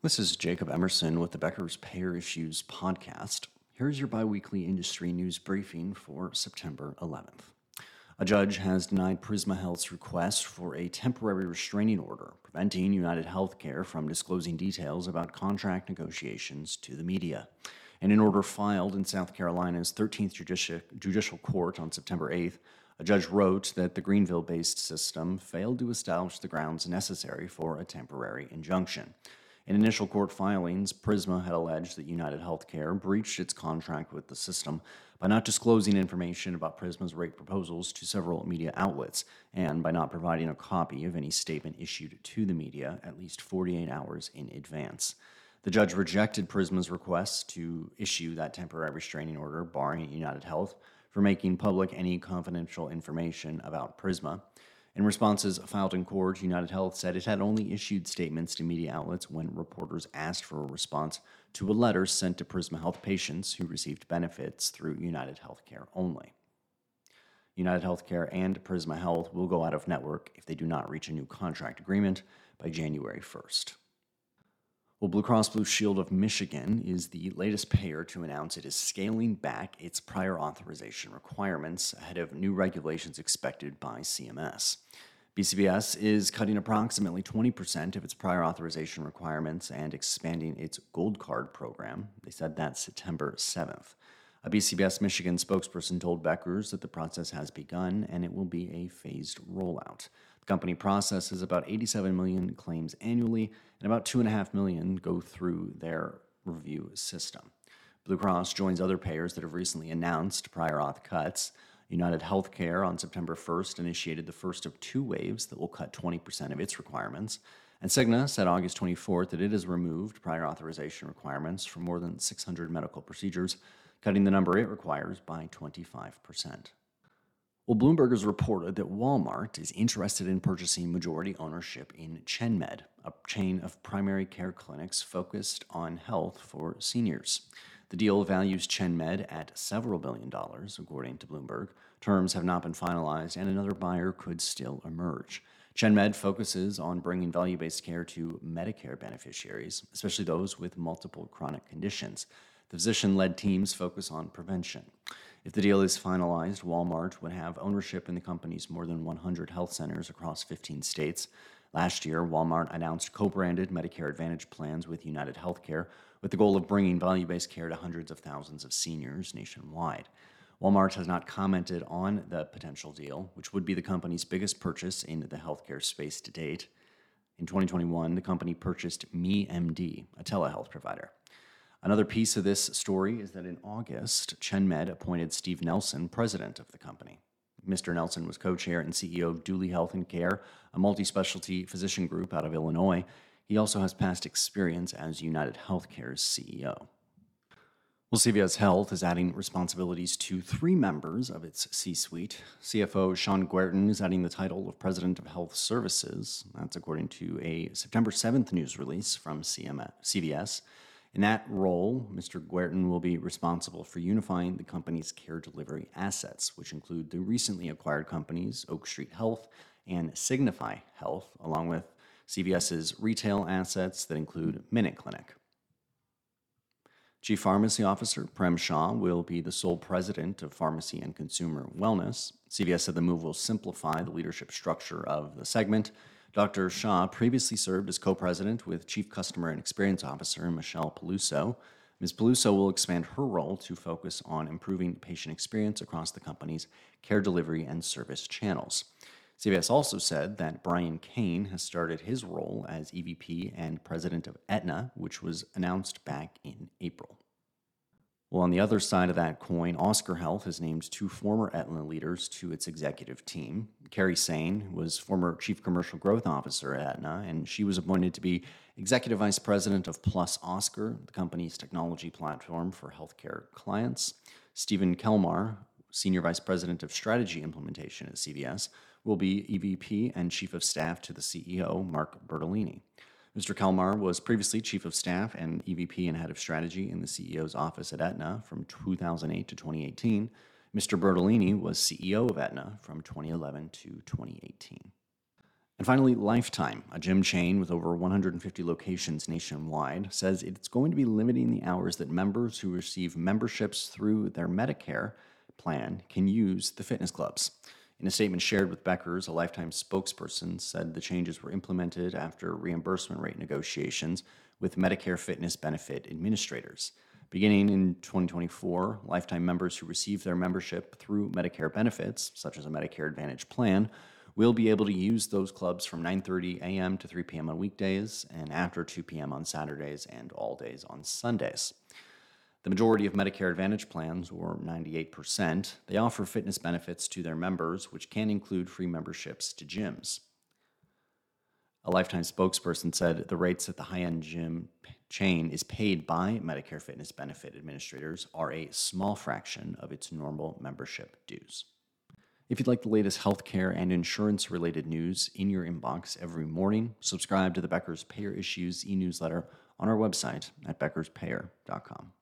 This is Jacob Emerson with the Becker's Payer Issues podcast. Here's your biweekly industry news briefing for September 11th. A judge has denied Prisma Health's request for a temporary restraining order preventing United Healthcare from disclosing details about contract negotiations to the media. In an order filed in South Carolina's 13th Judici- Judicial Court on September 8th, a judge wrote that the Greenville based system failed to establish the grounds necessary for a temporary injunction. In initial court filings, Prisma had alleged that United Healthcare breached its contract with the system by not disclosing information about Prisma's rate proposals to several media outlets and by not providing a copy of any statement issued to the media at least 48 hours in advance. The judge rejected Prisma's request to issue that temporary restraining order barring United Health for making public any confidential information about Prisma. In responses filed in court, United Health said it had only issued statements to media outlets when reporters asked for a response to a letter sent to Prisma Health patients who received benefits through United Healthcare only. United Healthcare and Prisma Health will go out of network if they do not reach a new contract agreement by January 1st. Well, Blue Cross Blue Shield of Michigan is the latest payer to announce it is scaling back its prior authorization requirements ahead of new regulations expected by CMS. BCBS is cutting approximately 20% of its prior authorization requirements and expanding its Gold Card program. They said that September 7th. A BCBS Michigan spokesperson told Beckers that the process has begun and it will be a phased rollout. Company processes about 87 million claims annually, and about 2.5 million go through their review system. Blue Cross joins other payers that have recently announced prior auth cuts. United Healthcare on September 1st initiated the first of two waves that will cut 20% of its requirements. And Cigna said August 24th that it has removed prior authorization requirements for more than 600 medical procedures, cutting the number it requires by 25%. Well, Bloomberg has reported that Walmart is interested in purchasing majority ownership in ChenMed, a chain of primary care clinics focused on health for seniors. The deal values ChenMed at several billion dollars, according to Bloomberg. Terms have not been finalized, and another buyer could still emerge. ChenMed focuses on bringing value based care to Medicare beneficiaries, especially those with multiple chronic conditions. The physician led teams focus on prevention. If the deal is finalized, Walmart would have ownership in the company's more than 100 health centers across 15 states. Last year, Walmart announced co branded Medicare Advantage plans with United Healthcare with the goal of bringing value based care to hundreds of thousands of seniors nationwide. Walmart has not commented on the potential deal, which would be the company's biggest purchase in the healthcare space to date. In 2021, the company purchased MeMD, a telehealth provider. Another piece of this story is that in August, ChenMed appointed Steve Nelson president of the company. Mr. Nelson was co chair and CEO of Duly Health and Care, a multi specialty physician group out of Illinois. He also has past experience as United Healthcare's CEO. Well, CVS Health is adding responsibilities to three members of its C suite. CFO Shawn Guertin is adding the title of President of Health Services. That's according to a September 7th news release from CVS. In that role, Mr. Guertin will be responsible for unifying the company's care delivery assets, which include the recently acquired companies Oak Street Health and Signify Health, along with CVS's retail assets that include Minute Clinic. Chief Pharmacy Officer Prem Shah will be the sole president of Pharmacy and Consumer Wellness. CVS said the move will simplify the leadership structure of the segment. Dr. Shah previously served as co president with Chief Customer and Experience Officer Michelle Peluso. Ms. Peluso will expand her role to focus on improving patient experience across the company's care delivery and service channels. CVS also said that Brian Kane has started his role as EVP and president of Aetna, which was announced back in April. Well, on the other side of that coin, Oscar Health has named two former Aetna leaders to its executive team. Carrie Sane was former Chief Commercial Growth Officer at Aetna, and she was appointed to be Executive Vice President of Plus Oscar, the company's technology platform for healthcare clients. Stephen Kelmar, Senior Vice President of Strategy Implementation at CVS, will be EVP and Chief of Staff to the CEO, Mark Bertolini. Mr. Kelmar was previously Chief of Staff and EVP and Head of Strategy in the CEO's office at Aetna from 2008 to 2018. Mr. Bertolini was CEO of Aetna from 2011 to 2018. And finally, Lifetime, a gym chain with over 150 locations nationwide, says it's going to be limiting the hours that members who receive memberships through their Medicare plan can use the fitness clubs. In a statement shared with Becker's, a Lifetime spokesperson said the changes were implemented after reimbursement rate negotiations with Medicare fitness benefit administrators. Beginning in 2024, Lifetime members who receive their membership through Medicare benefits, such as a Medicare Advantage plan, will be able to use those clubs from 9:30 a.m. to 3 p.m. on weekdays and after 2 p.m. on Saturdays and all days on Sundays. The majority of Medicare Advantage plans, or 98%, they offer fitness benefits to their members, which can include free memberships to gyms. A lifetime spokesperson said the rates at the high end gym chain is paid by Medicare Fitness Benefit Administrators are a small fraction of its normal membership dues. If you'd like the latest healthcare and insurance related news in your inbox every morning, subscribe to the Becker's Payer Issues e newsletter on our website at beckerspayer.com.